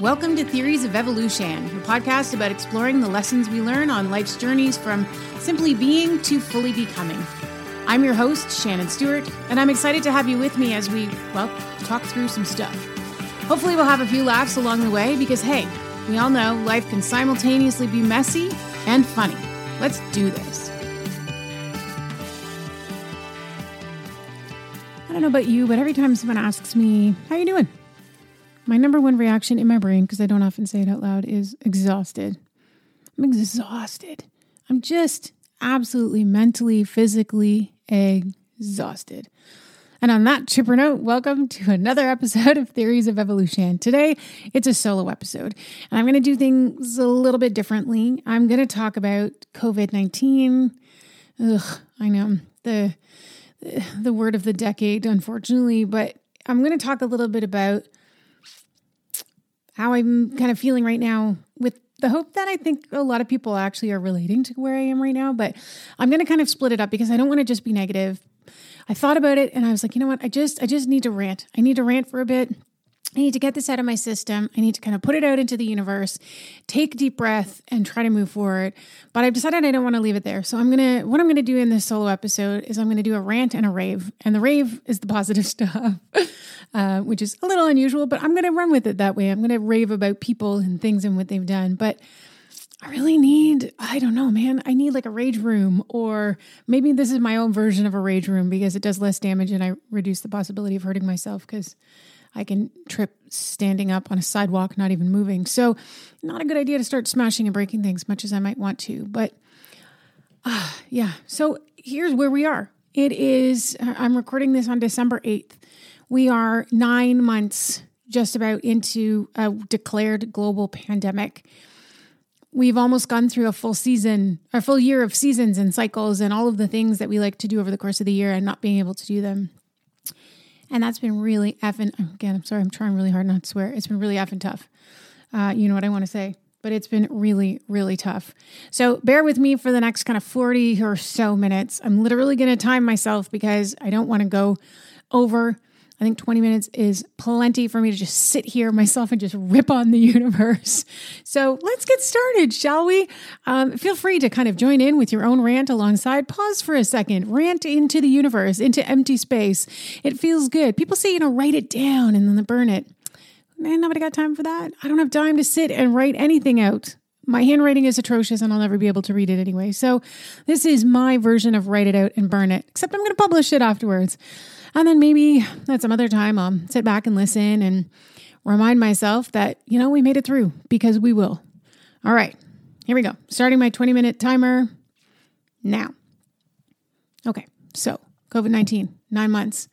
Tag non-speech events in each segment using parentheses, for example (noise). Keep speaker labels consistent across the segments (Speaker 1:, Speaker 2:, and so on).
Speaker 1: Welcome to Theories of Evolution, a podcast about exploring the lessons we learn on life's journeys from simply being to fully becoming. I'm your host, Shannon Stewart, and I'm excited to have you with me as we, well, talk through some stuff. Hopefully, we'll have a few laughs along the way because, hey, we all know life can simultaneously be messy and funny. Let's do this. I don't know about you, but every time someone asks me, How you doing? My number one reaction in my brain, because I don't often say it out loud, is exhausted. I'm exhausted. I'm just absolutely mentally, physically exhausted. And on that chipper note, welcome to another episode of Theories of Evolution. Today, it's a solo episode, and I'm going to do things a little bit differently. I'm going to talk about COVID 19. Ugh, I know the the word of the decade, unfortunately, but I'm going to talk a little bit about how I'm kind of feeling right now with the hope that I think a lot of people actually are relating to where I am right now. But I'm going to kind of split it up because I don't want to just be negative. I thought about it and I was like, you know what? I just I just need to rant. I need to rant for a bit. I need to get this out of my system. I need to kind of put it out into the universe, take deep breath, and try to move forward. But I've decided I don't want to leave it there. So I'm gonna what I'm gonna do in this solo episode is I'm gonna do a rant and a rave. And the rave is the (laughs) positive stuff, uh, which is a little unusual, but I'm gonna run with it that way. I'm gonna rave about people and things and what they've done. But I really need, I don't know, man. I need like a rage room, or maybe this is my own version of a rage room because it does less damage and I reduce the possibility of hurting myself because I can trip standing up on a sidewalk, not even moving. So, not a good idea to start smashing and breaking things, much as I might want to. But uh, yeah, so here's where we are. It is, I'm recording this on December 8th. We are nine months just about into a declared global pandemic. We've almost gone through a full season, a full year of seasons and cycles and all of the things that we like to do over the course of the year and not being able to do them. And that's been really effing, again, I'm sorry, I'm trying really hard not to swear. It's been really effing tough. Uh, you know what I want to say, but it's been really, really tough. So bear with me for the next kind of 40 or so minutes. I'm literally going to time myself because I don't want to go over I think 20 minutes is plenty for me to just sit here myself and just rip on the (laughs) universe. So let's get started, shall we? Um, feel free to kind of join in with your own rant alongside. Pause for a second, rant into the universe, into empty space. It feels good. People say, you know, write it down and then burn it. Man, nobody got time for that. I don't have time to sit and write anything out. My handwriting is atrocious and I'll never be able to read it anyway. So, this is my version of write it out and burn it, except I'm going to publish it afterwards. And then maybe at some other time, I'll sit back and listen and remind myself that, you know, we made it through because we will. All right, here we go. Starting my 20 minute timer now. Okay, so COVID 19, nine months.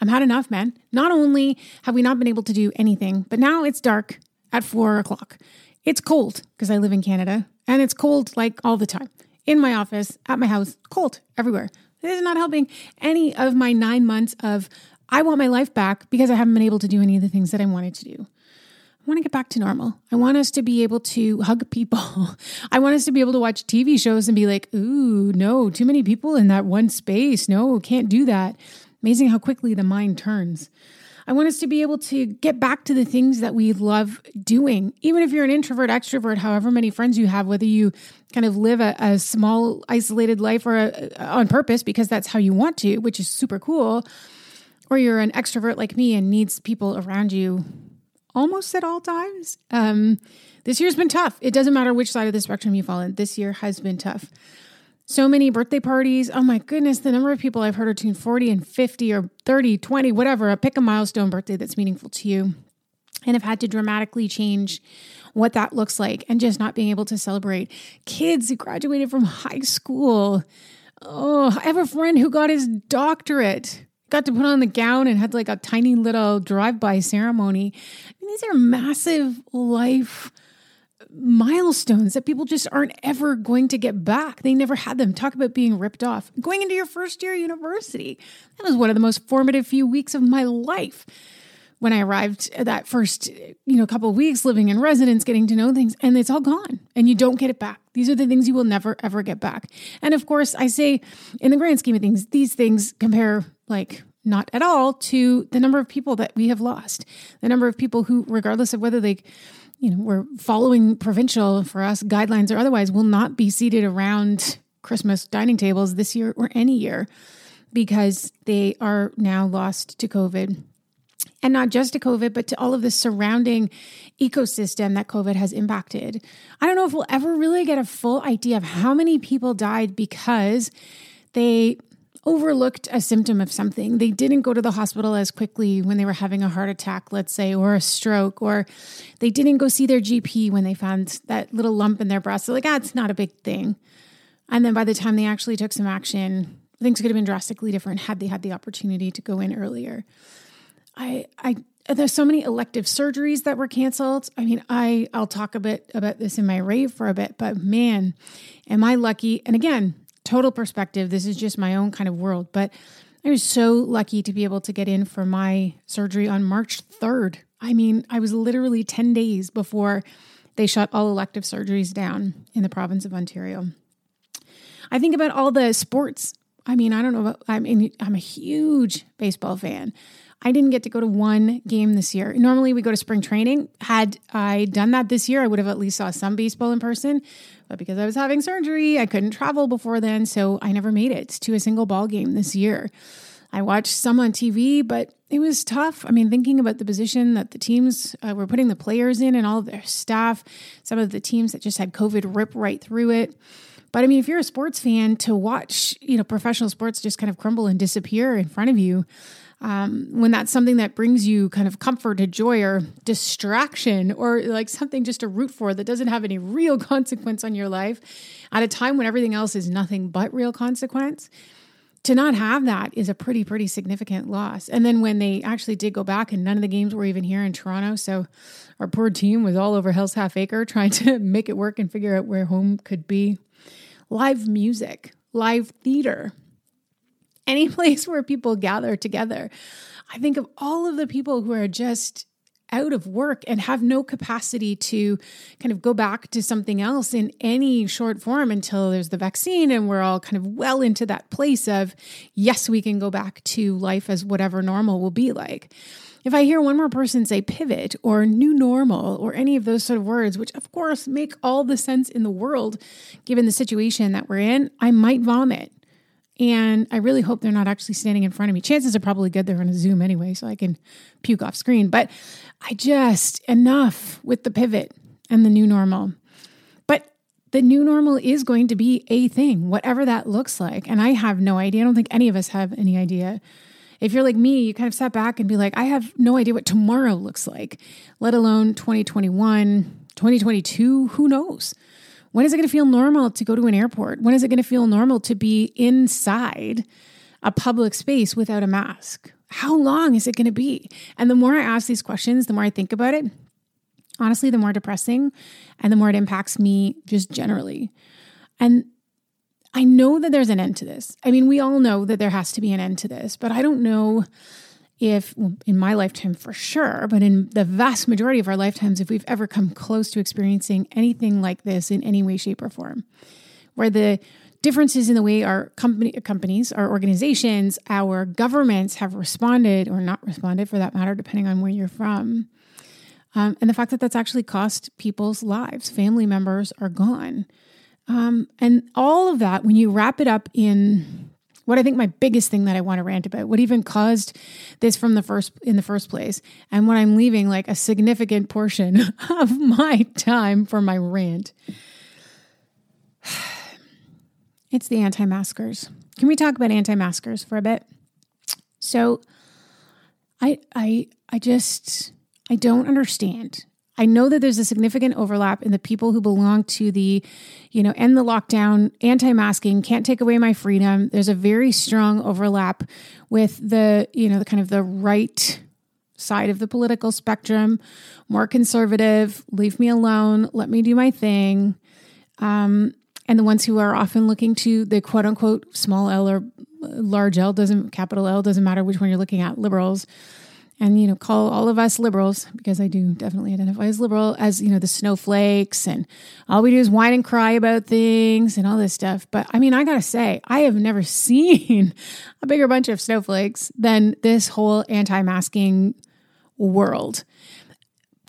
Speaker 1: I'm had enough, man. Not only have we not been able to do anything, but now it's dark at four o'clock. It's cold because I live in Canada and it's cold like all the time in my office, at my house, cold everywhere. This is not helping any of my nine months of I want my life back because I haven't been able to do any of the things that I wanted to do. I want to get back to normal. I want us to be able to hug people. (laughs) I want us to be able to watch TV shows and be like, ooh, no, too many people in that one space. No, can't do that. Amazing how quickly the mind turns. I want us to be able to get back to the things that we love doing. Even if you're an introvert, extrovert, however many friends you have, whether you kind of live a, a small, isolated life or a, on purpose because that's how you want to, which is super cool, or you're an extrovert like me and needs people around you almost at all times. Um, this year's been tough. It doesn't matter which side of the spectrum you fall in. This year has been tough so many birthday parties. Oh my goodness, the number of people I've heard are between 40 and 50 or 30, 20, whatever. Pick a milestone birthday that's meaningful to you and have had to dramatically change what that looks like and just not being able to celebrate kids who graduated from high school. Oh, I have a friend who got his doctorate, got to put on the gown and had like a tiny little drive by ceremony. I mean, these are massive life milestones that people just aren't ever going to get back. They never had them. Talk about being ripped off. Going into your first year of university. That was one of the most formative few weeks of my life. When I arrived that first, you know, couple of weeks living in residence, getting to know things, and it's all gone and you don't get it back. These are the things you will never ever get back. And of course, I say in the grand scheme of things, these things compare like not at all to the number of people that we have lost, the number of people who, regardless of whether they, you know, we're following provincial for us guidelines or otherwise, will not be seated around Christmas dining tables this year or any year because they are now lost to COVID. And not just to COVID, but to all of the surrounding ecosystem that COVID has impacted. I don't know if we'll ever really get a full idea of how many people died because they overlooked a symptom of something. They didn't go to the hospital as quickly when they were having a heart attack, let's say, or a stroke, or they didn't go see their GP when they found that little lump in their breast. They're like, ah, it's not a big thing. And then by the time they actually took some action, things could have been drastically different had they had the opportunity to go in earlier. I, I, there's so many elective surgeries that were canceled. I mean, I, I'll talk a bit about this in my rave for a bit, but man, am I lucky. And again, total perspective, this is just my own kind of world, but I was so lucky to be able to get in for my surgery on March 3rd. I mean, I was literally 10 days before they shut all elective surgeries down in the province of Ontario. I think about all the sports. I mean, I don't know. About, I mean, I'm a huge baseball fan. I didn't get to go to one game this year. Normally, we go to spring training. Had I done that this year, I would have at least saw some baseball in person. But because I was having surgery, I couldn't travel before then, so I never made it to a single ball game this year. I watched some on TV, but it was tough. I mean, thinking about the position that the teams uh, were putting the players in and all of their staff, some of the teams that just had COVID rip right through it. But I mean, if you're a sports fan, to watch, you know, professional sports just kind of crumble and disappear in front of you, um, when that's something that brings you kind of comfort or joy or distraction or like something just to root for that doesn't have any real (laughs) consequence on your life at a time when everything else is nothing but real consequence to not have that is a pretty pretty significant loss. And then when they actually did go back and none of the games were even here in toronto so our poor team was all over hell's half acre (laughs) trying to make it work and figure out where home could be. Live music live theater any (laughs) place where people gather together. I think of all of the people who are just out of work and have no capacity to kind of go back to something else in any short form until there's the vaccine and we're all kind of well into that place of yes we can go back to life as whatever normal will be like if i hear one more person say pivot or new normal or any of those sort of words which of course make all the sense in the world given the situation that we're in i might vomit and I really hope they're not actually standing in front of me. Chances are probably good they're on a Zoom anyway, so I can puke off screen. But I just, enough with the pivot and the new normal. But the new normal is going to be a thing, whatever that looks like. And I have no idea. I don't think any of us have any idea. If you're like me, you kind of sat back and be like, I have no idea what tomorrow looks like, let alone 2021, 2022. Who knows? When is it going to feel normal to go to an airport? When is it going to feel normal to be inside a public space without a mask? How long is it going to be? And the more I ask these questions, the more I think about it, honestly, the more depressing and the more it impacts me just generally. And I know that there's an end to this. I mean, we all know that there has to be an end to this, but I don't know if in my lifetime for sure, but in the vast majority of our lifetimes, if we've ever come close to experiencing anything like this in any way, shape, or form, where the differences in the way our company, companies, our organizations, our governments have responded or not responded, for that matter, depending on where you're from, um, and the fact that that's actually cost people's lives, family members are gone, um, and all of that when you wrap it up in what I think my biggest thing that I want to rant about, what even caused this from the first in the first place, and what I'm leaving like a significant portion (laughs) of my time for my rant. (sighs) It's the anti-maskers. Can we talk about anti-maskers for a bit? So I I I just I don't understand I know that there's a significant overlap in the people who belong to the, you know, end the lockdown, anti masking, can't take away my freedom. There's a very strong overlap with the, you know, the kind of the right side of the political spectrum, more conservative, leave me alone, let me do my thing. Um, and the ones who are often looking to the quote unquote small L or large L doesn't capital L doesn't matter which one you're looking at liberals and you know call all of us liberals because I do definitely identify as liberal as you know the snowflakes and all we do is whine and cry about things and all this stuff. But I mean, I gotta say, I have never (laughs) seen a bigger bunch of snowflakes than this whole anti-masking world.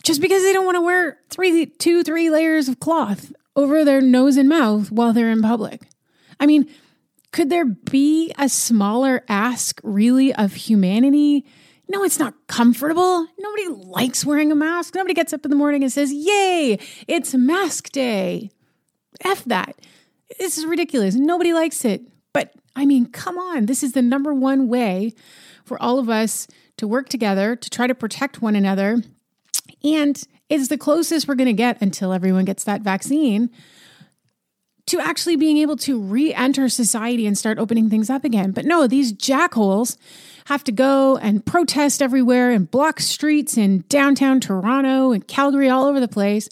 Speaker 1: Just because they don't want to wear three, two, three layers of cloth over their nose and mouth while they're in public. I mean, could there be a smaller ask really of humanity? No, it's not comfortable. Nobody likes wearing a mask. Nobody gets up in the morning and says, Yay, it's mask day. F that. This is ridiculous. Nobody likes it. But I mean, come on. This is the number one way for all of us to work together to try to protect one another. And it's the closest we're going to get until everyone gets that vaccine to actually being able to re enter society and start opening things up again. But no, these jackholes have to go and protest everywhere and block streets in downtown Toronto and Calgary, all over the place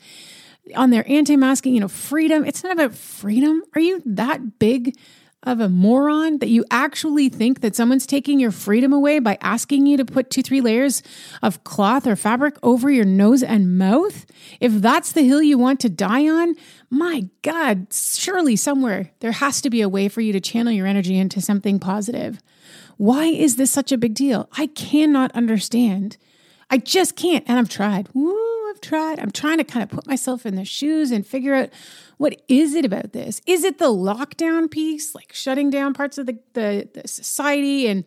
Speaker 1: on their anti masking, you know, freedom. It's not about freedom. Are you that big of a moron that you actually think that someone's taking your freedom away by asking you to put two, three layers of cloth or fabric over your nose and mouth? If that's the hill you want to die on, my God, surely somewhere there has to be a way for you to channel your energy into something positive. Why is this such a big deal? I cannot understand. I just can't. And I've tried. Woo, I've tried. I'm trying to kind of put myself in their shoes and figure out what is it about this? Is it the lockdown piece, like shutting down parts of the, the, the society and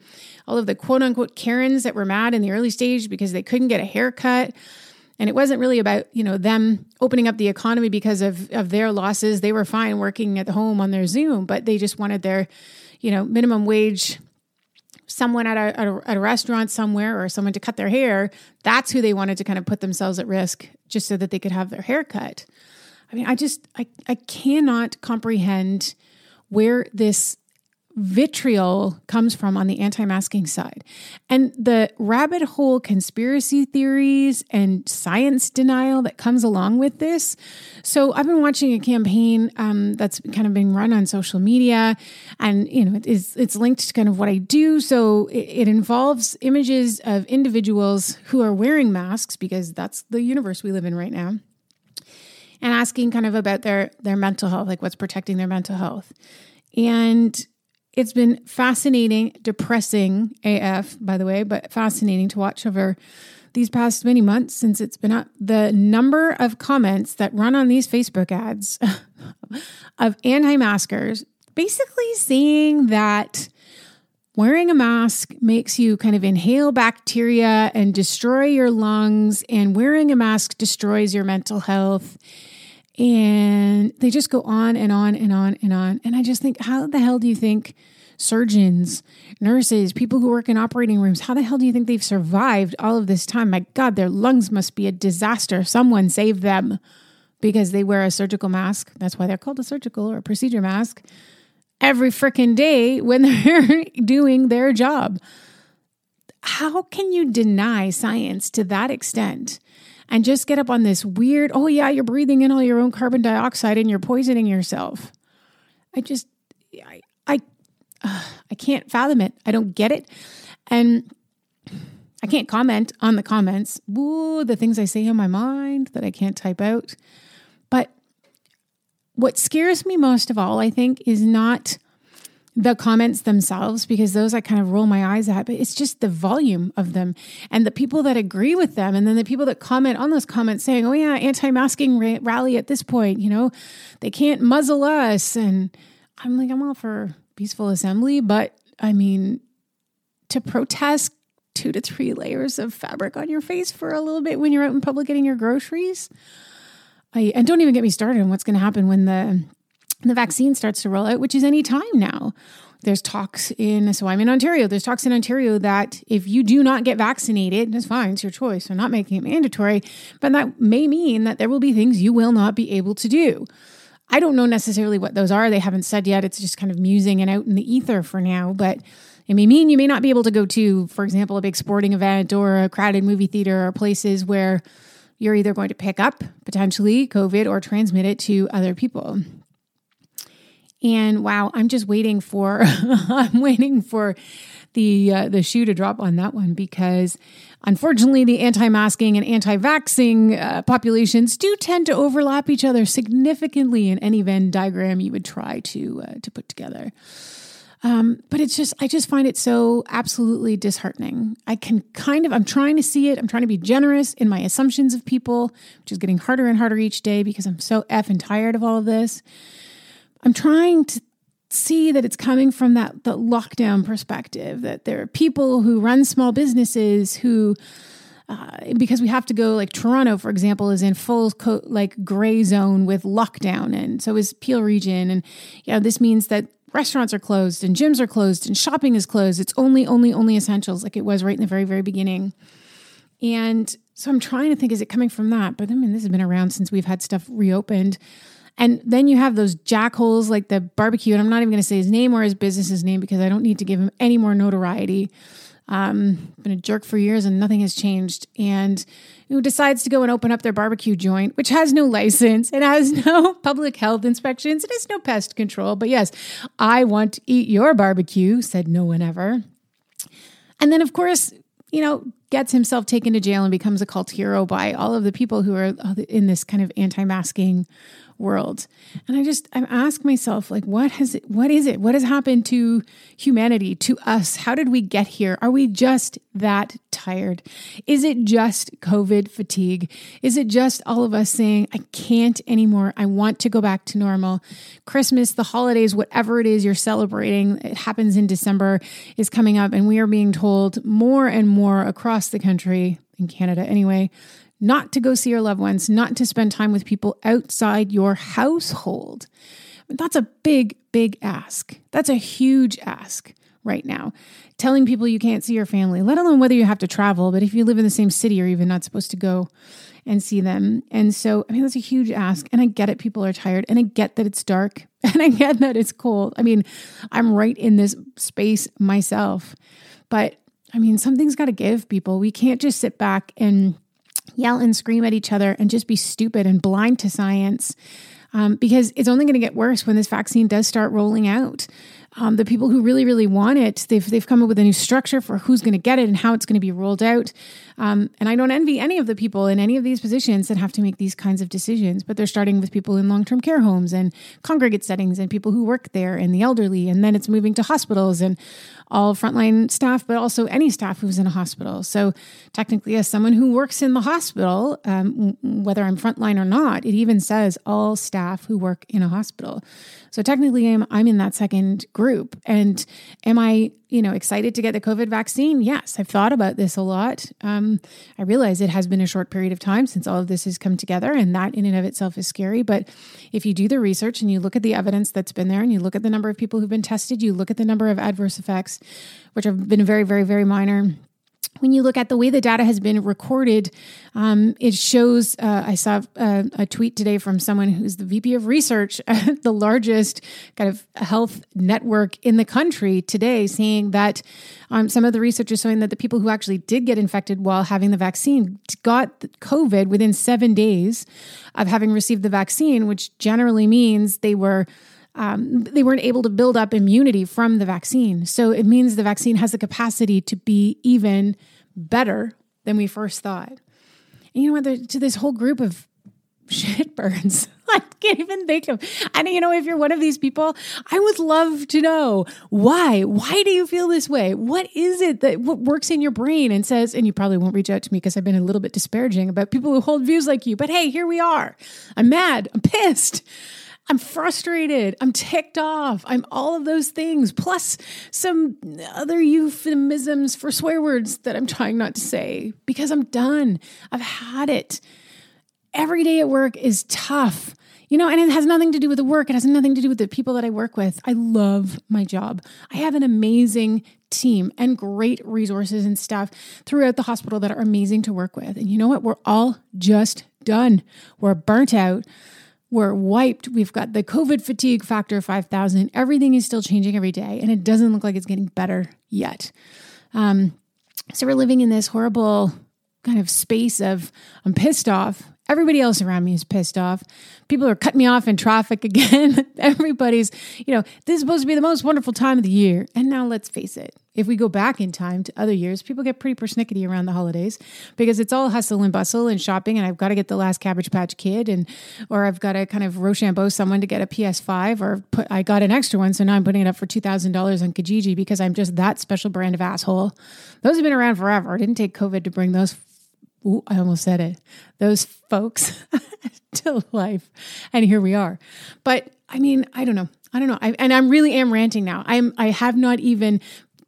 Speaker 1: all of the quote unquote Karens that were mad in the early stage because they couldn't get a haircut? And it wasn't really about, you know, them opening up the economy because of, of their losses. They were fine working at home on their Zoom, but they just wanted their, you know, minimum wage someone at a, at a, at a restaurant somewhere or someone to cut their hair, that's who they wanted to kind of put themselves at risk just so that they could have their hair cut. I mean, I just I I cannot comprehend where this vitriol comes from on the anti-masking side. And the rabbit hole conspiracy theories and science denial that comes along with this. So I've been watching a campaign um, that's kind of being run on social media, and you know, it's it's linked to kind of what I do. So it, it involves images of individuals who are wearing masks because that's the universe we live in right now. And asking kind of about their their mental health, like what's protecting their mental health. And it's been fascinating, depressing AF, by the way, but fascinating to watch over these past many months since it's been up. The number of comments that run on these Facebook ads (laughs) of anti maskers basically saying that wearing a mask makes you kind of inhale bacteria and destroy your lungs, and wearing a mask destroys your mental health. And they just go on and on and on and on. And I just think, how the hell do you think surgeons, nurses, people who work in operating rooms, how the hell do you think they've survived all of this time? My God, their lungs must be a disaster. Someone save them because they wear a surgical mask. That's why they're called a surgical or a procedure mask every freaking day when (laughs) they're doing their job. How can you deny science to that extent? And just get up on this weird, oh, yeah, you're breathing in all your own carbon dioxide and you're poisoning yourself. I just, I, I, uh, I can't fathom it. I don't get it. And I can't comment on the comments. Ooh, the things I say in my mind that I can't type out. But what scares me most of all, I think, is not the comments themselves because those I kind of roll my eyes at, but it's just the volume of them and the people that agree with them. And then the people that comment on those comments saying, oh, yeah, anti masking ra- rally at this point, you know, they can't muzzle us. And I'm like, I'm all for peaceful assembly, but I mean, to protest two to three layers of fabric on your face for a little bit when you're out in public getting your groceries. I, and don't even get me started on what's going to happen when the the vaccine starts to roll out, which is any time now. There's talks in, so I'm in Ontario. There's talks in Ontario that if you do not get vaccinated, that's fine, it's your choice. They're not making it mandatory, but that may mean that there will be things you will not be able to do. I don't know necessarily what those are. They haven't said yet. It's just kind of musing and out in the ether for now, but it may mean you may not be able to go to, for example, a big sporting event or a crowded movie theater or places where you're either going to pick up potentially COVID or transmit it to other people. And wow, I'm just waiting for (laughs) I'm waiting for the uh, the shoe to drop on that one because unfortunately the anti-masking and anti-vaxxing uh, populations do tend to overlap each other significantly in any Venn diagram you would try to uh, to put together. Um, but it's just, I just find it so absolutely disheartening. I can kind of, I'm trying to see it. I'm trying to be generous in my assumptions of people, which is getting harder and harder each day because I'm so and tired of all of this. I'm trying to see that it's coming from that the lockdown perspective that there are people who run small businesses who uh, because we have to go like Toronto, for example, is in full co- like gray zone with lockdown, and so is Peel Region, and you know this means that restaurants are closed and gyms are closed and shopping is closed. It's only, only, only essentials like it was right in the very, very beginning. And so I'm trying to think, is it coming from that? But I mean, this has been around since we've had stuff reopened. And then you have those jackholes like the barbecue, and I'm not even going to say his name or his business's name because I don't need to give him any more notoriety. Um, been a jerk for years and nothing has changed. And who decides to go and open up their barbecue joint, which has no license, it has (laughs) no public health inspections, it has no pest control. But yes, I want to eat your barbecue, said no one ever. And then, of course, you know, gets himself taken to jail and becomes a cult hero by all of the people who are in this kind of anti masking world. And I just I ask myself like what has it what is it? What has happened to humanity, to us? How did we get here? Are we just that tired? Is it just COVID fatigue? Is it just all of us saying I can't anymore. I want to go back to normal. Christmas, the holidays, whatever it is you're celebrating, it happens in December is coming up and we are being told more and more across the country in Canada anyway not to go see your loved ones, not to spend time with people outside your household. That's a big, big ask. That's a huge ask right now. Telling people you can't see your family, let alone whether you have to travel, but if you live in the same city, you're even not supposed to go and see them. And so, I mean, that's a huge ask. And I get it, people are tired, and I get that it's dark, (laughs) and I get that it's cold. I mean, I'm right in this space myself. But I mean, something's got to give, people. We can't just sit back and yell and scream at each other and just be stupid and blind to science um, because it's only going to get worse when this vaccine does start rolling out. Um, the people who really, really want it, they've, they've come up with a new structure for who's going to get it and how it's going to be rolled out. Um, and I don't envy any of the people in any of these positions that have to make these kinds of decisions, but they're starting with people in long term care homes and congregate settings and people who work there and the elderly. And then it's moving to hospitals and all frontline staff, but also any staff who's in a hospital. So, technically, as someone who works in the hospital, um, whether I'm frontline or not, it even says all staff who work in a hospital. So, technically, I'm, I'm in that second group. And am I, you know, excited to get the COVID vaccine? Yes, I've thought about this a lot. Um, Um, I realize it has been a short period of time since all of this has come together, and that in and of itself is scary. But if you do the research and you look at the evidence that's been there and you look at the number of people who've been tested, you look at the number of adverse effects, which have been very, very, very minor when you look at the way the data has been recorded, um, it shows. Uh, I saw a, a, tweet today from someone who's the VP of research (laughs) the largest kind of health network in the country today, saying that um, some of the research is showing that the people who actually did get infected while having the vaccine got COVID within seven days of having received the vaccine, which generally means they were um, they weren't able to build up immunity from the vaccine. So it means the vaccine has the capacity to be even better than we first thought. And you know what? To this whole group of (laughs) shitbirds. (laughs) I can't even think of. And you know, if you're one of these people, I would love to know why. Why do you feel this way? What is it that what works in your brain and says? And you probably won't reach out to me because I've been a little bit disparaging about people who hold views like you. But hey, here we are. I'm mad. I'm pissed. I'm frustrated. I'm ticked off. I'm all of those things, plus some other euphemisms for swear words that I'm trying not to say because I'm done. I've had it. Every day at work is tough. You know, and it has nothing to do with the work. It has nothing to do with the people that I work with. I love my job. I have an amazing team and great resources and stuff throughout the hospital that are amazing to work with. And you know what? We're all just done. We're burnt out. We're wiped. We've got the COVID fatigue factor 5,000. Everything is still changing every day, and it doesn't look like it's getting better yet. Um, so we're living in this horrible kind of space of I'm pissed off Everybody else around me is pissed off. People are cutting me off in traffic (laughs) again. Everybody's, you know, this is supposed to be the most wonderful time of the year. And now let's face it, if we go back in time to other years, people get pretty persnickety around the holidays because it's all hustle and bustle and shopping. And I've got to get the last Cabbage Patch Kid, and or I've got to kind of Rochambeau someone to get a PS5, or put I got an extra one, so now I'm putting it up for two thousand dollars on Kijiji because I'm just that special brand of asshole. Those have been around forever. It didn't take COVID to bring those Ooh, I almost said it. Those folks (laughs) to life. And here we are. But I mean, I don't know. I don't know. I, and I'm really am ranting now. I'm I have not even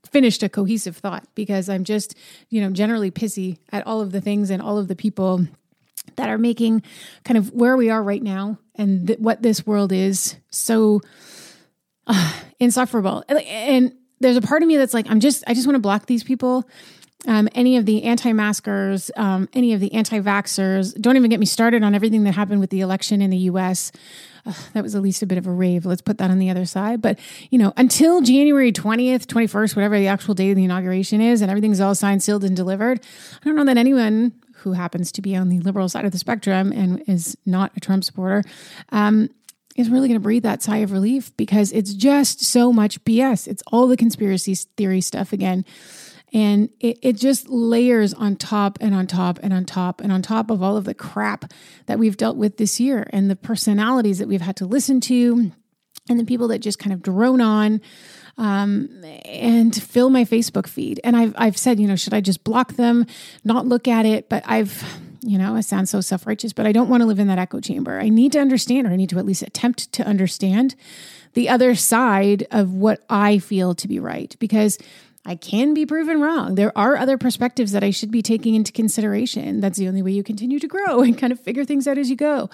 Speaker 1: finished a cohesive thought because I'm just, you know, generally pissy at all of the things and all of the people that are making kind of where we are right now and th- what this world is so uh, insufferable. And there's a part of me that's like, I'm just, I just want to block these people um, any of the anti maskers, um, any of the anti vaxxers. Don't even get me started on everything that happened with the election in the US. Uh, that was at least a bit of a rave. Let's put that on the other side. But, you know, until January 20th, 21st, whatever the actual date of the inauguration is, and everything's all signed, sealed, and delivered, I don't know that anyone who happens to be on the liberal side of the spectrum and is not a Trump supporter um, is really going to breathe that sigh of relief because it's just so much BS. It's all the conspiracy theory stuff again. And it, it just layers on top and on top and on top and on top of all of the crap that we've dealt with this year and the personalities that we've had to listen to and the people that just kind of drone on um, and fill my Facebook feed. And I've, I've said, you know, should I just block them, not look at it? But I've, you know, I sound so self righteous, but I don't want to live in that echo chamber. I need to understand, or I need to at least attempt to understand the other side of what I feel to be right. Because I can be proven wrong. There are other perspectives that I should be taking into consideration. That's the only way you continue to grow (laughs) and kind of figure things out as you go.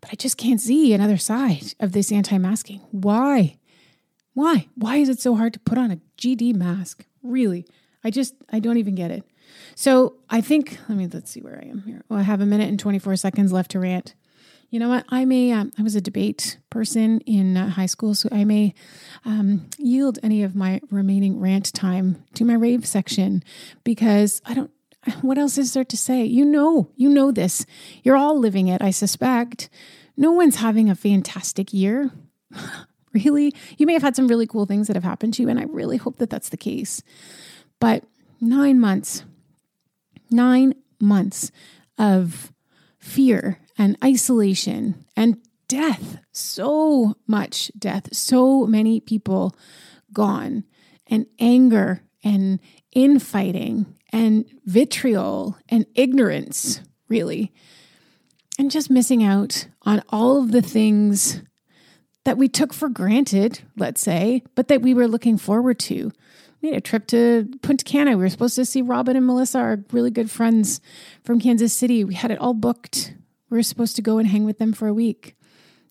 Speaker 1: But I just can't see another side of this anti masking. Why? Why? Why is it so hard to put on a GD mask? Really? I just, I don't even get it. So I think, let me, let's see where I am here. Well, I have a minute and 24 seconds left to rant you know what? I may, um, I was a debate person in uh, high school, so I may um, yield any of my remaining rant time to my rave section because I don't, what else is there to say? You know, you know this. You're all living it, I suspect. No one's having a fantastic year. (laughs) really? You may have had some really cool things that have happened to you, and I really hope that that's the case. But nine months, nine months of fear and isolation and death. So much death, so many people gone, and anger and infighting and vitriol and ignorance, really. And just missing out on all of the things that we took for granted, let's say, but that we were looking forward to. We made a trip to Punta Cana. We were supposed to see Robin and Melissa, our really good friends from Kansas City. We had it all booked we were supposed to go and hang with them for a week.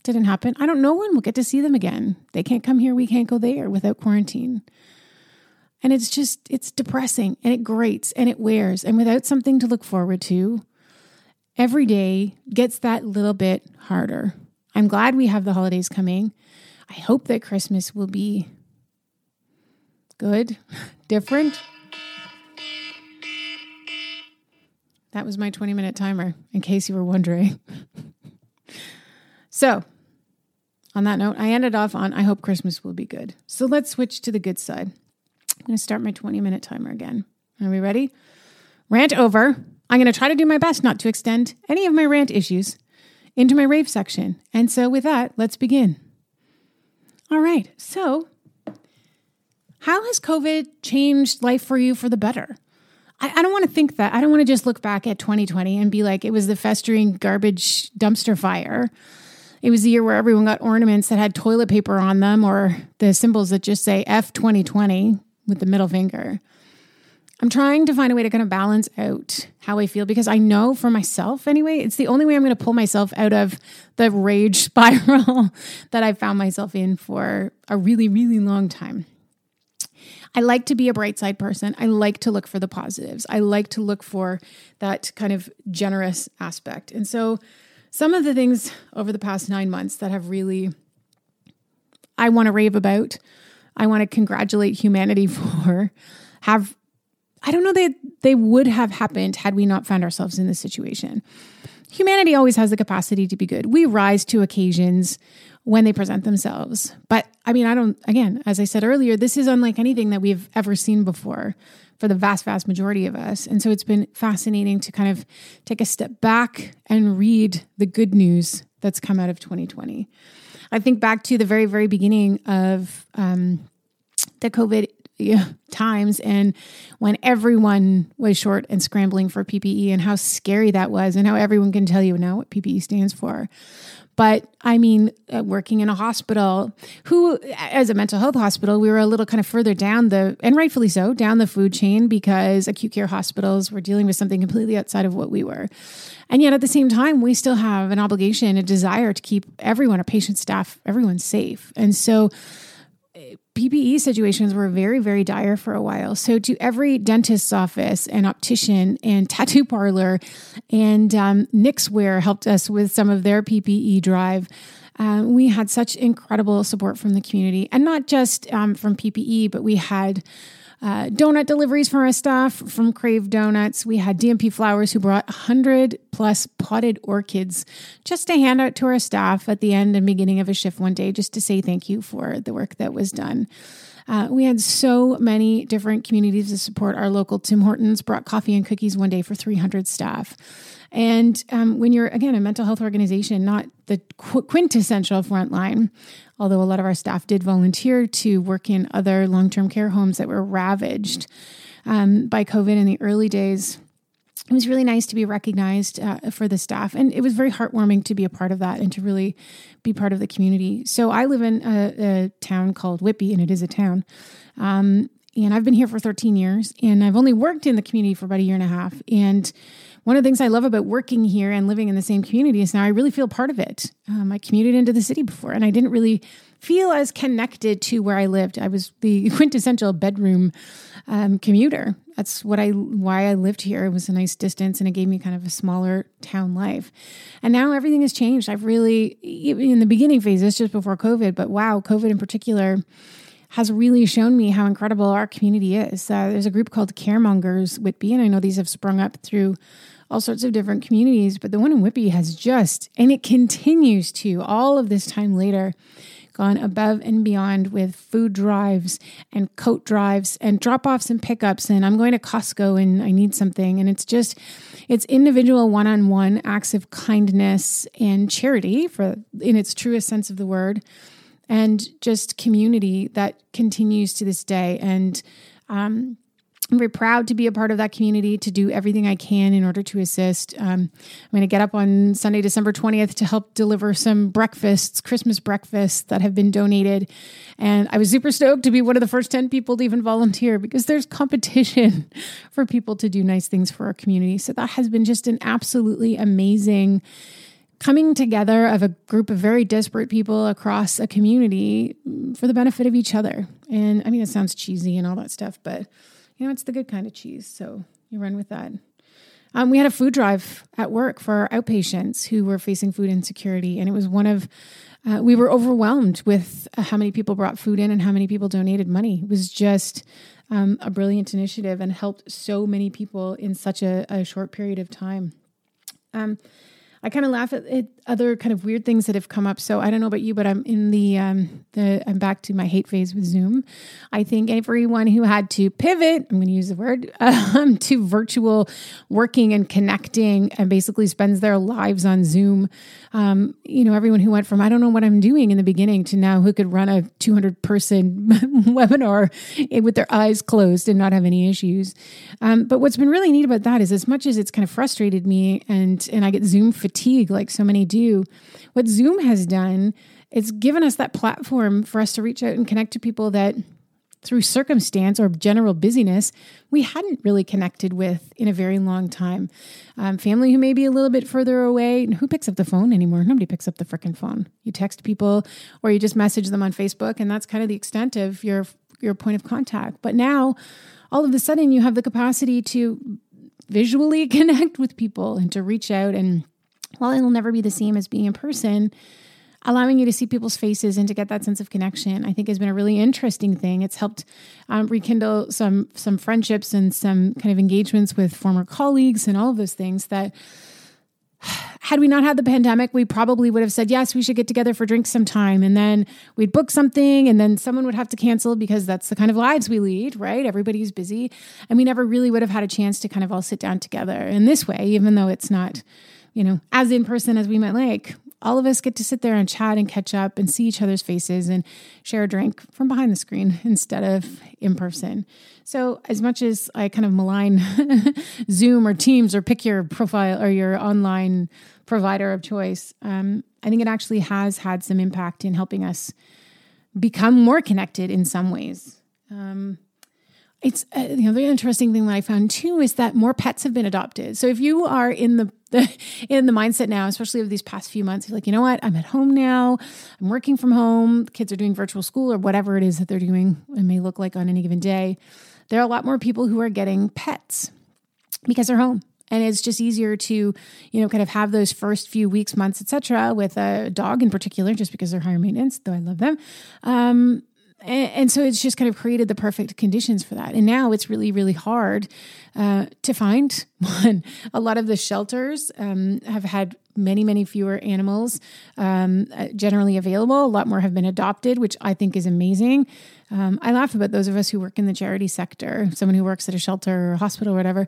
Speaker 1: Didn't happen. I don't know when we'll get to see them again. They can't come here, we can't go there without quarantine. And it's just, it's depressing and it grates and it wears. And without something to look forward to, every day gets that little bit harder. I'm glad we have the holidays coming. I hope that Christmas will be good, (laughs) different, That was my 20 minute timer, in case you were wondering. so, on that note, I ended off on I hope Christmas will be good. So let's switch to the good side. I'm going to start my 20 minute timer again. Are we ready? Rant over. I'm going to try to do my best not to extend any of my rant issues into my rave section. And so, with that, let's begin. All right. So, how has COVID changed life for you for the better? I, I don't want to think that. I don't want to just look back at 2020 and be like, it was the festering garbage dumpster fire. It was the year where everyone got ornaments that had toilet paper on them or the symbols that just say F 2020 with the middle finger. I'm trying to find a way to kind of balance out how I feel because I know for myself anyway, it's the only way I'm going to pull myself out of the rage (laughs) spiral that I've found myself in for a really, really long time. I like to be a bright side person. I like to look for the positives. I like to look for that kind of generous aspect. And so, some of the things over the past nine months that have really, I want to rave about, I want to congratulate humanity (laughs) for, have, I don't know that they, they would have happened had we not found ourselves in this situation. humanity always has the capacity to be good. We rise to occasions when they present themselves. But I mean, I don't, again, as I said earlier, this is unlike anything that we've ever seen before for the vast, vast majority of us. And so it's been fascinating to kind of take a step back and read the good news that's come out of 2020. I think back to the very, very beginning of um, the COVID times and when everyone was short and scrambling for PPE and how scary that was and how everyone can tell you now what PPE stands for. But I mean, uh, working in a hospital, who, as a mental health hospital, we were a little kind of further down the, and rightfully so, down the food chain because acute care hospitals were dealing with something completely outside of what we were. And yet at the same time, we still have an obligation, a desire to keep everyone, our patient staff, everyone safe. And so, PPE situations were very, very dire for a while. So, to every dentist's office and optician and (laughs) tattoo parlor and um, Knixwear helped us with some of their PPE drive. Uh, we had such incredible support from the community, and not just um, from PPE, but we had uh, donut deliveries for our staff from Crave Donuts. We had DMP Flowers who brought 100 plus potted orchids just to hand out to our staff at the end and beginning of a shift one day, just to say thank you for the work that was done. Uh, we had so many different communities to support. Our local Tim Hortons brought coffee and cookies one day for 300 staff. And um, when you're, again, a mental health organization, not the qu- quintessential frontline, although a lot of our staff did volunteer to work in other long term care homes that were ravaged um, by COVID in the early days. It was really nice to be recognized uh, for the staff, and it was very heartwarming to be a part of that and to really be part of the community. So, I live in a, a town called Whitby and it is a town. Um, and I've been here for 13 years, and I've only worked in the community for about a year and a half. And one of the things I love about working here and living in the same community is now I really feel part of it. Um, I commuted into the city before, and I didn't really feel as connected to where I lived. I was the (laughs) quintessential bedroom um, commuter. That's what I why I lived here. It was a nice distance, and it gave me kind of a smaller town life. And now everything has changed. I've really in the beginning phases, just before COVID, but wow, COVID in particular has really shown me how incredible our community is. Uh, there's a group called Caremongers Whitby, and I know these have sprung up through all sorts of different communities, but the one in Whitby has just, and it continues to, all of this time later, gone above and beyond with food drives and coat drives and drop offs and pickups. And I'm going to Costco and I need something. And it's just, it's individual one on one acts of kindness and charity for in its truest sense of the word and just community that continues to this day. And um, I'm very proud to be a part of that community, to do everything I can in order to assist. Um, I'm going to get up on Sunday, December 20th to help deliver some breakfasts, Christmas breakfasts that have been donated. And I was super stoked to be one of the first 10 people to even volunteer because there's competition (laughs) for people to do nice things for our community. So that has been just an absolutely amazing coming together of a group of very desperate people across a community for the benefit of each other. And I mean, it sounds cheesy and all that stuff, but you know, it's the good kind of cheese. So you run with that. Um, we had a food drive at work for our outpatients who were facing food insecurity. And it was one of, uh, we were overwhelmed with uh, how many people brought food in and how many people donated money. It was just um, a brilliant initiative and helped so many people in such a, a short period of time. Um, I kind of laugh at, other kind of weird things that have come up. So I don't know about you, but I'm in the um, the I'm back to my hate phase with Zoom. I think everyone who had to pivot, I'm going to use the word, (laughs) um, to virtual working and connecting, and basically spends their lives on Zoom. Um, you know, everyone who went from I don't know what I'm doing in the beginning to now who could run a 200 person (laughs) webinar with their eyes closed and not have any issues. Um, but what's been really neat about that is, as much as it's kind of frustrated me, and and I get Zoom fatigue fatigue like so many do. What Zoom has done it's given us that platform for us to reach out and connect to people that through circumstance or general busyness, we hadn't really connected with in a very long time. Um, family who may be a little bit further away, who picks up the phone anymore? Nobody picks up the freaking phone. You text people or you just message them on Facebook, and that's kind of the extent of your your point of contact. But now, all of a sudden, you have the capacity to visually (laughs) connect with people and to reach out and while it'll never be the same as being in person, allowing you to see people's faces and to get that sense of connection, I think has been a really interesting thing. It's helped um, rekindle some some friendships and some kind of engagements with former colleagues and all of those things that (sighs) had we not had the pandemic, we probably would have said, yes, we should get together for drinks sometime. And then we'd book something and then someone would have to cancel because that's the kind of lives we lead, right? Everybody's busy. And we never really would have had a chance to kind of all sit down together in this way, even though it's not, you know, as in person as we might like all of us get to sit there and chat and catch up and see each other's faces and share a drink from behind the screen (laughs) instead of in person. So, as much as I kind of malign (laughs) Zoom or Teams or pick your profile or your online provider of choice, um, I think it actually has had some impact in helping us become more connected in some ways. Um, it's uh, the other interesting thing that I found too is that more pets have been adopted. So if you are in the, the (laughs) in the mindset now, especially over these past few months, like, you know what, I'm at home now, I'm working from home, kids are doing virtual school or whatever it is that they're doing. It may look like on any given day. There are a lot more people who are getting pets because they're home and it's just easier to you know kind of have those first few weeks months etc with a dog in particular just because they're higher maintenance though i love them um, and, and, so it's just kind of created the perfect conditions for that. And now it's really, really hard uh, to find one. (laughs) A lot of the shelters um, have had many, many fewer animals um, uh, generally available. A lot more have been adopted, which I think is amazing. Um, I laugh about those of us who work in the charity sector, someone who works at a shelter or a hospital or whatever.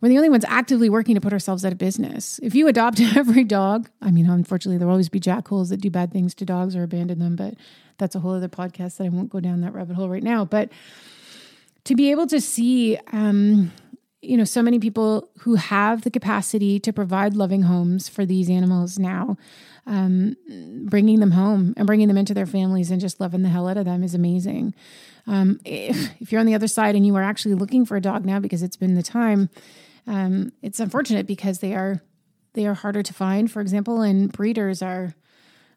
Speaker 1: We're the only ones actively working to put ourselves out of business. If you adopt (laughs) every dog, I mean, unfortunately, there will always be jackholes that do bad things to dogs or abandon them, but that's a whole other podcast that I won't go down that rabbit hole right now. But to be able to see, um, you know, so many people who have the capacity to provide loving homes for these animals now, um, bringing them home and bringing them into their families and just loving the hell out of them is amazing. Um, if, if, you're on the other side and you are actually looking for a dog now because it's been the time, um, it's unfortunate because they are they are harder to find, for example, and breeders are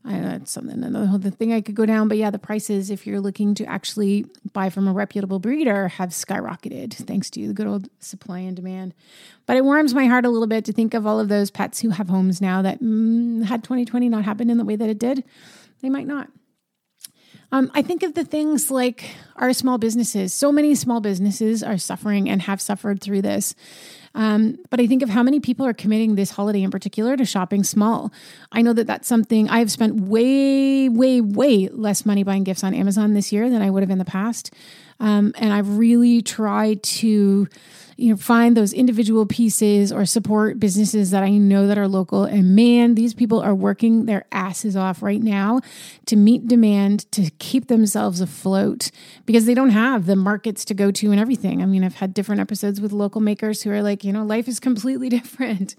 Speaker 1: I, that's something another thing I could go down. But yeah, the prices, if you're looking to actually buy from a reputable breeder, have skyrocketed thanks to the good old supply and demand. But it warms my heart a little bit to think of all of those pets who have homes now that mm, had 2020 not happened in the way that it did, they might not. Um, I think of the things like our small businesses. So many small businesses are suffering and have suffered through this. Um, but I think of how many people are committing this holiday in particular to shopping small. I know that that's something I have spent way, way, way less money buying gifts on Amazon this year than I would have in the past. Um, and I've really tried to you know find those individual pieces or support businesses that I know that are local and man these people are working their asses off right now to meet demand to keep themselves afloat because they don't have the markets to go to and everything. I mean I've had different episodes with local makers who are like, you know, life is completely (laughs) different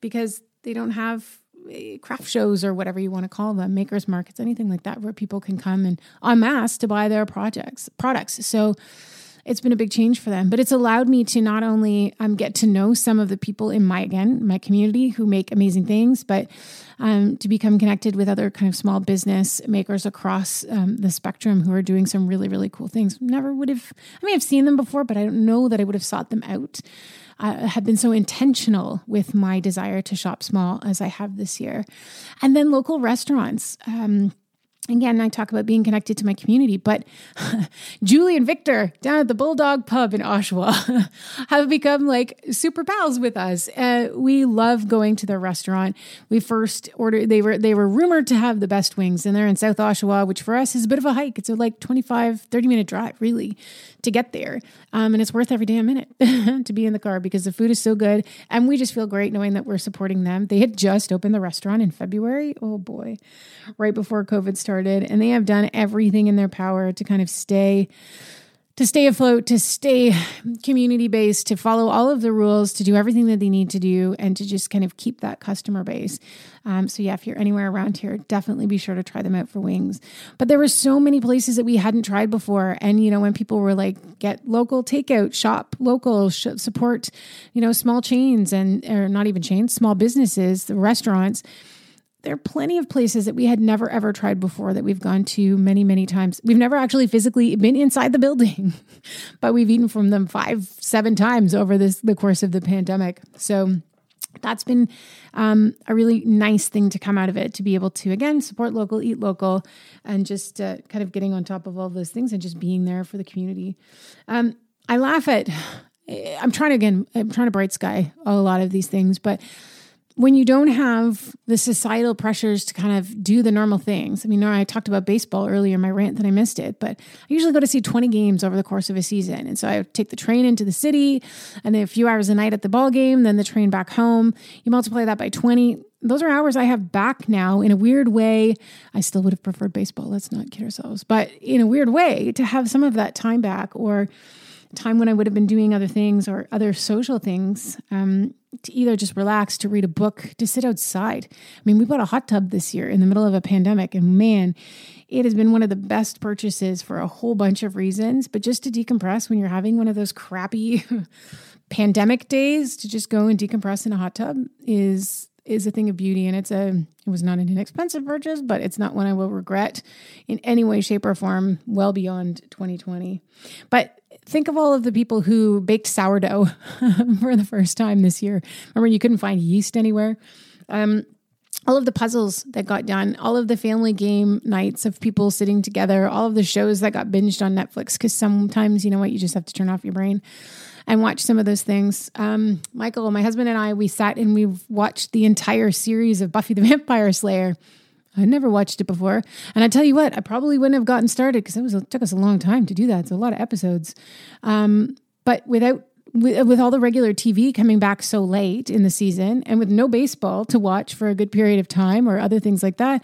Speaker 1: because they don't have craft shows or whatever you want to call them, makers markets, anything like that, where people can come and en masse to buy their projects products. So it's been a big change for them. But it's allowed me to not only um, get to know some of the people in my again my community who make amazing things, but um, to become connected with other kind of small business makers across um, the spectrum who are doing some really really cool things. Never would have. I mean, I've seen them before, but I don't know that I would have sought them out. I have been so intentional with my desire to shop small as I have this year, and then local restaurants. Um, again, I talk about being connected to my community, but (laughs) Julie and Victor down at the Bulldog Pub in Oshawa (laughs) have become like super pals with us. Uh, we love going to their restaurant. We first ordered, they were, they were rumored to have the best wings and they're in South Oshawa, which for us is a bit of a hike. It's a like 25, 30 minute drive really to get there. Um, and it's worth every damn minute (laughs) to be in the car because the food is so good. And we just feel great knowing that we're supporting them. They had just opened the restaurant in February. Oh boy, right before COVID started. And they have done everything in their power to kind of stay to stay afloat, to stay community based, to follow all of the rules, to do everything that they need to do, and to just kind of keep that customer base. Um, so, yeah, if you're anywhere around here, definitely be sure to try them out for wings. But there were so many places that we hadn't tried before. And, you know, when people were like, get local takeout, shop local, sh- support, you know, small chains and, or not even chains, small businesses, the restaurants there are plenty of places that we had never ever tried before that we've gone to many, many times. We've never actually physically been inside the building, (laughs) but we've eaten from them five, seven times over this the course of the pandemic. So that's been um, a really nice thing to come out of it to be able to again support local eat local and just uh, kind of getting on top of all those things and just being there for the community um, i laugh at (sighs) i'm trying to again i'm trying to bright sky a lot of these things but when you don't have the societal pressures to kind of do the normal things, I mean, I talked about baseball earlier in my rant that I missed it, but I usually go to see 20 games over the course of a season. And so I take the train into the city and then a few hours a night at the ball game, then the train back home. You multiply that by 20. Those are hours I have back now in a weird way. I still would have preferred baseball. Let's not kid ourselves. But in a weird way, to have some of that time back or time when I would have been doing other things or other social things um, to either just relax, to read a book, to sit outside. I mean, we bought a hot tub this year in the middle of a pandemic, and man, it has been one of the best purchases for a whole bunch of reasons. But just to decompress when you're having one of those crappy (laughs) pandemic days, to just go and decompress in a hot tub is is a thing of beauty and it's a it was not an inexpensive purchase but it's not one i will regret in any way shape or form well beyond 2020 but think of all of the people who baked sourdough (laughs) for the first time this year. Remember, you couldn't find yeast anywhere. Um, all of the puzzles that got done, all of the family game nights of people sitting together, all of the shows that got binged on Netflix. Because sometimes, you know what, you just have to turn off your brain and watch some of those things. Um, Michael, my husband, and I, we sat and we watched the entire series of Buffy the (laughs) Vampire Slayer. I'd never watched it before. And I tell you what, I probably wouldn't have gotten started because it was it took us a long time to do that. It's a lot of episodes. Um, but without with, with all the regular TV coming back so late in the season and with no baseball to watch for a good period of time or other things like that,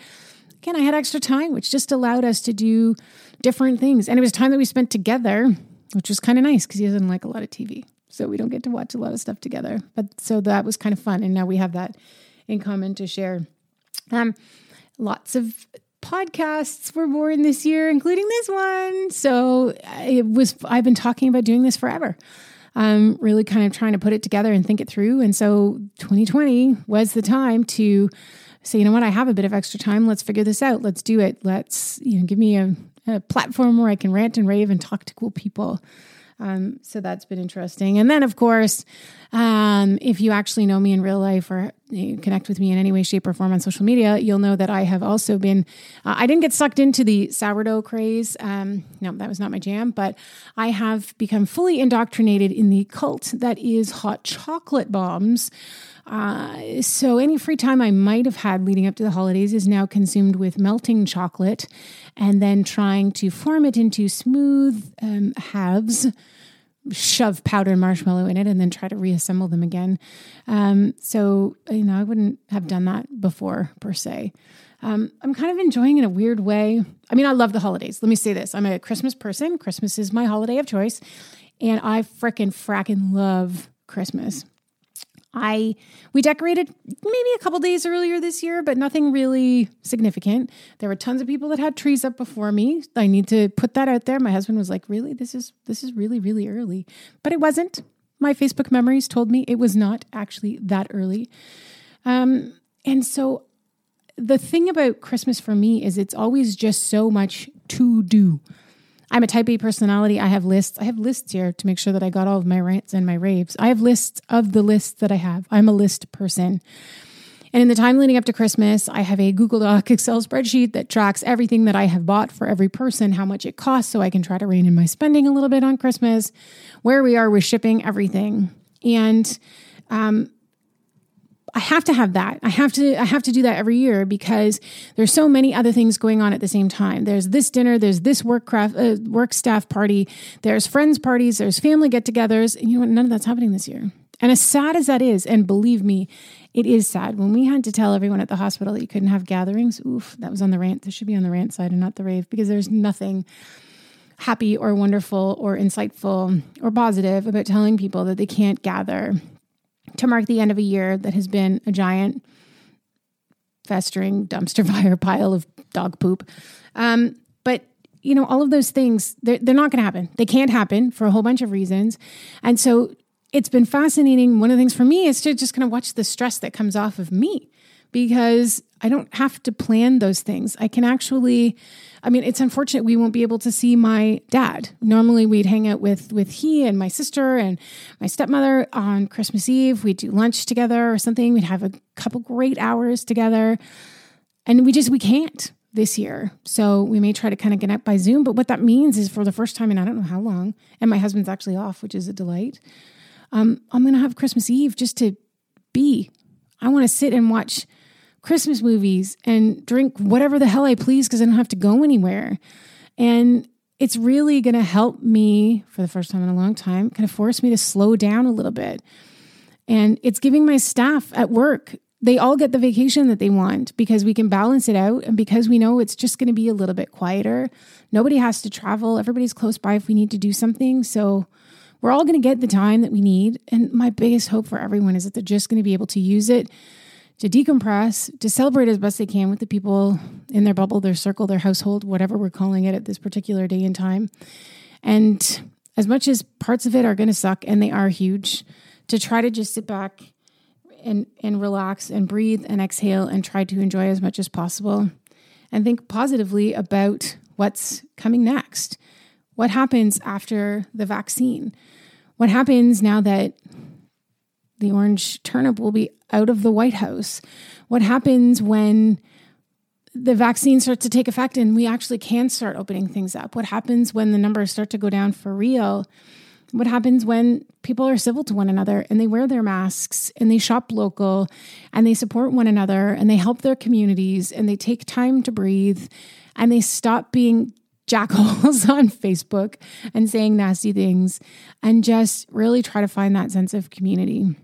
Speaker 1: again, I had extra time, which just allowed us to do different things. And it was time that we spent together, which was kind of nice because he doesn't like a lot of TV. So we don't get to watch a lot of stuff together. But so that was kind of fun. And now we have that in common to share. Um, lots of podcasts were born this year, including this one. So uh, it was, I've been talking about doing this forever. I'm really kind of trying to put it together and think it through. And so 2020 was the time to say, you know what, I have a bit of extra time. Let's figure this out. Let's do it. Let's, you know, give me a, a platform where I can rant and rave and talk to cool people. Um, so that's been interesting. And then, of course, um, if you actually know me in real life or connect with me in any way, shape, or form on social media, you'll know that I have also been, uh, I didn't get sucked into the sourdough craze. Um, no, that was not my jam, but I have become fully indoctrinated in the cult that is hot chocolate bombs. Uh, so any free time I might have had leading up to the holidays is now consumed with melting chocolate and then trying to form it into smooth um, halves shove powdered marshmallow in it and then try to reassemble them again. Um, so, you know, I wouldn't have done that before per se. Um, I'm kind of enjoying in a weird way. I mean, I love the holidays. Let me say this I'm a Christmas person. Christmas is my holiday of choice. And I fricking fracking love Christmas. I we decorated maybe a couple days earlier this year, but nothing really significant. There were tons of people that had trees up before me. I need to put that out there. My husband was like, "Really? This is this is really really early." But it wasn't. My Facebook memories told me it was not actually that early. Um, and so the thing about Christmas for me is it's always just so much to do. I'm a type A personality. I have lists. I have lists here to make sure that I got all of my rants and my raves. I have lists of the lists that I have. I'm a list person. And in the time leading up to Christmas, I have a Google Doc (laughs) Excel spreadsheet that tracks everything that I have bought for every person, how much it costs, so I can try to rein in my spending a little bit on Christmas, where we are with shipping, everything. And um, I have to have that. I have to I have to do that every year because there's so many other things going on at the same time. There's this dinner, there's this work craft uh, work staff party, there's friends parties, there's family get-togethers, and you know what? None of that's happening this year. And as sad as that is, and believe me, it is sad. When we had to tell everyone at the hospital that you couldn't have gatherings, oof, that was on the rant. This should be on the rant side and not the rave because there's nothing happy or wonderful or insightful or positive about telling people that they can't gather to mark the end of a year that has been a giant festering dumpster (laughs) fire pile of dog poop. Um, but you know, all of those things, they're, they're not going to happen. They can't happen for a whole bunch of reasons. And so it's been fascinating. One of the things for me is to just kind of watch the stress that comes off of me because I don't have to plan those things. I can actually I mean, it's unfortunate we won't be able to see my dad. Normally we'd hang out with with he and my sister and my stepmother on Christmas Eve. We'd do lunch together or something. We'd have a couple great hours together. And we just we can't this year. So we may try to kind of get out by Zoom, but what that means is for the first time in I don't know how long, and my husband's actually off, which is a delight. Um, I'm going to have Christmas Eve just to be I want to sit and watch Christmas movies and drink whatever the hell I please because I don't have to go anywhere. And it's really going to help me for the first time in a long time, kind of force me to slow down a little bit. And it's giving my staff at work, they all get the vacation that they want because we can balance it out and because we know it's just going to be a little bit quieter. Nobody has to travel, everybody's close by if we need to do something. So we're all going to get the time that we need. And my biggest hope for everyone is that they're just going to be able to use it to decompress, to celebrate as best they can with the people in their bubble, their circle, their household, whatever we're calling it at this particular day and time. And as much as parts of it are going to suck, and they are huge, to try to just sit back and, and relax and breathe and exhale and try to enjoy as much as possible and think positively about what's coming next. What happens after the vaccine? What happens now that the orange turnip will be out of the White House? What happens when the vaccine starts to take effect and we actually can start opening things up? What happens when the numbers start to go down for real? What happens when people are civil to one another and they wear their masks and they shop local and they support one another and they help their communities and they take time to breathe and they stop being jackals (laughs) on Facebook and saying nasty things and just really try to find that sense of community.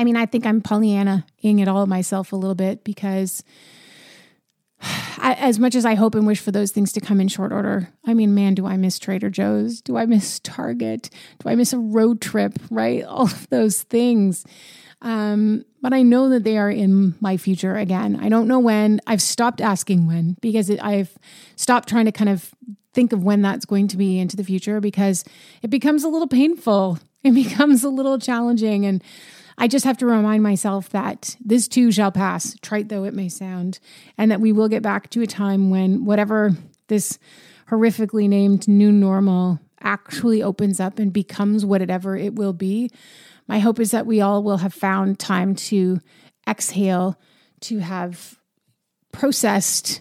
Speaker 1: I mean, I think I'm Pollyanna-ing it all myself a little bit because (sighs) I, as much as I hope and wish for those things to come in short order, I mean, man, do I miss Trader Joe's? Do I miss Target? Do I miss a road trip? Right? (laughs) All of those things. Um, but I know that they are in my future again. I don't know when. I've stopped asking when because it, I've stopped trying to kind of think of when that's going to be into the future because it becomes a little painful. It (laughs) becomes a little challenging. And I just have to remind myself that this too shall pass, trite though it may sound, and that we will get back to a time when whatever this horrifically named new normal actually opens up and becomes whatever it will be. My hope is that we all will have found time to exhale, to have processed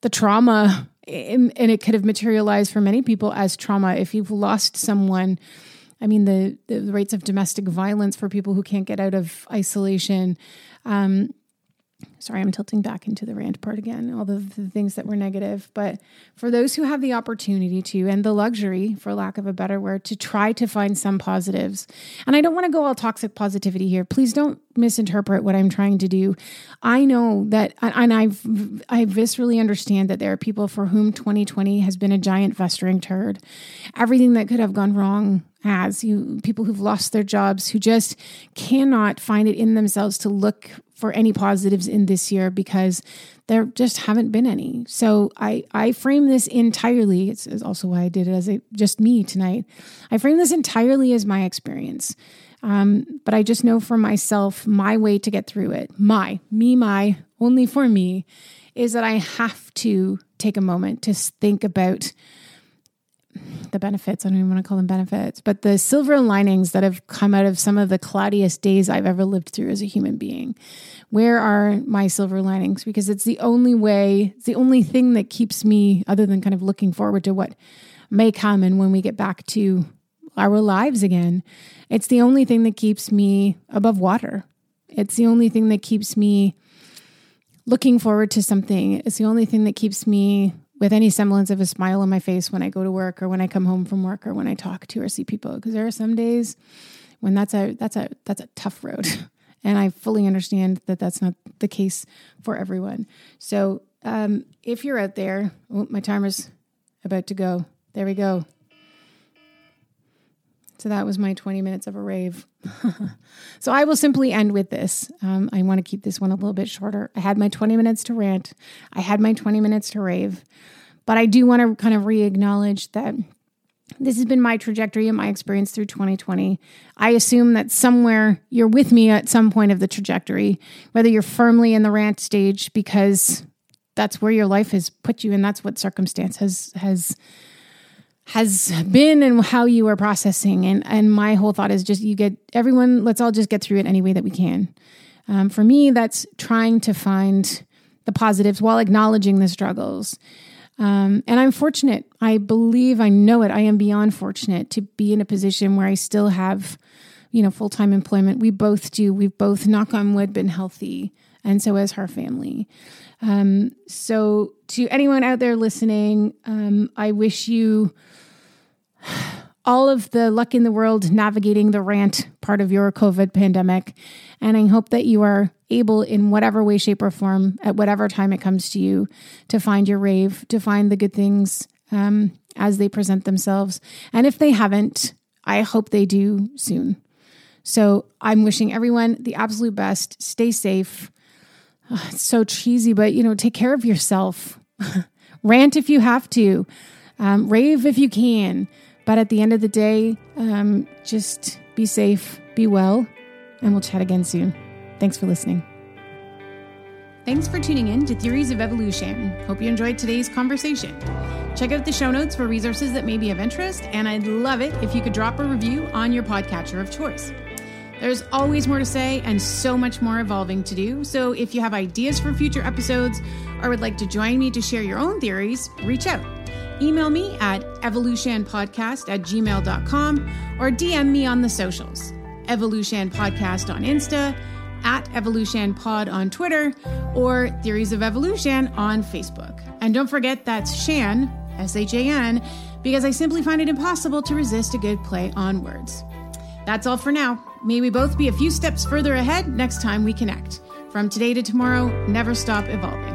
Speaker 1: the trauma, and, it could have materialized for many people as trauma. If you've lost someone, I mean, the, the rates of domestic violence for people who can't get out of isolation. Um, sorry, I'm tilting back into the rant part again, all the, the, things that were negative. But for those who have the opportunity to, and the luxury, for lack of a better word, to try to find some positives. And I don't want to go all toxic positivity here. Please don't misinterpret what I'm trying to do. I know that, and I've, I viscerally understand that there are people for whom 2020 has been a giant festering turd. Everything that could have gone wrong has you people who've lost their jobs who just cannot find it in themselves to look for any positives in this year because there just haven't been any. So I I frame this entirely. It's, it's also why I did it as a, just me tonight. I frame this entirely as my experience. Um, but I just know for myself, my way to get through it, my, me, my, only for me, is that I have to take a moment to think about the benefits. I don't even want to call them benefits, but the silver linings that have come out of some of the cloudiest days I've ever lived through as a human being. Where are my silver linings? Because it's the only way, it's the only thing that keeps me, other than kind of looking forward to what may come and when we get back to our lives again. It's the only thing that keeps me above water. It's the only thing that keeps me looking forward to something. It's the only thing that keeps me with any semblance of a smile on my face when I go to work or when I come home from work or when I talk to or see people because there are some days when that's a that's a that's a tough road (laughs) and I fully understand that that's not the case for everyone. So um, if you're out there, oh, my timer's about to go. There we go. So that was my 20 minutes of a rave. (laughs) so I will simply end with this. Um, I want to keep this one a little bit shorter. I had my 20 minutes to rant, I had my 20 minutes to rave. But I do want to kind of re acknowledge that this has been my trajectory and my experience through 2020. I assume that somewhere you're with me at some point of the trajectory, whether you're firmly in the rant stage because that's where your life has put you and that's what circumstance has has has been and how you are processing. And and my whole thought is just you get everyone. Let's all just get through it any way that we can. Um, for me, that's trying to find the positives while acknowledging the struggles. Um, and I'm fortunate. I believe I know it. I am beyond fortunate to be in a position where I still have you know, full time employment. We both do. We've both, knock on wood, been healthy. And so has her family. Um, so, to anyone out there listening, um, I wish you all of the luck in the world navigating the rant part of your COVID pandemic. And I hope that you are able, in whatever way, shape, or form, at whatever time it comes to you, to find your rave, to find the good things um, as they present themselves. And if they haven't, I hope they do soon. So I'm wishing everyone the absolute best. Stay safe. Oh, it's so cheesy, but you know, take care of yourself. (laughs) Rant if you have to, um, rave if you can. But at the end of the day, um, just be safe, be well, and we'll chat again soon. Thanks for listening. Thanks for tuning in to Theories of Evolushan. Hope you enjoyed today's conversation. Check out the show notes for resources that may be of interest, and I'd love it if you could drop a review on your podcatcher of choice. There's always more to say and so much more evolving to do. So if you have ideas for future episodes or would like to join me to share your own theories, reach out. Email me at evolushanpodcast at gmail.com or DM me on the socials. Evolushan Podcast on Insta, at Evolushan Pod on Twitter, or Theories of Evolushan on Facebook. And don't forget that's Shan, S H A N, because I simply find it impossible to resist a good play on words. That's all for now. May we both be a few steps further ahead next time we connect. From today to tomorrow, never stop evolving.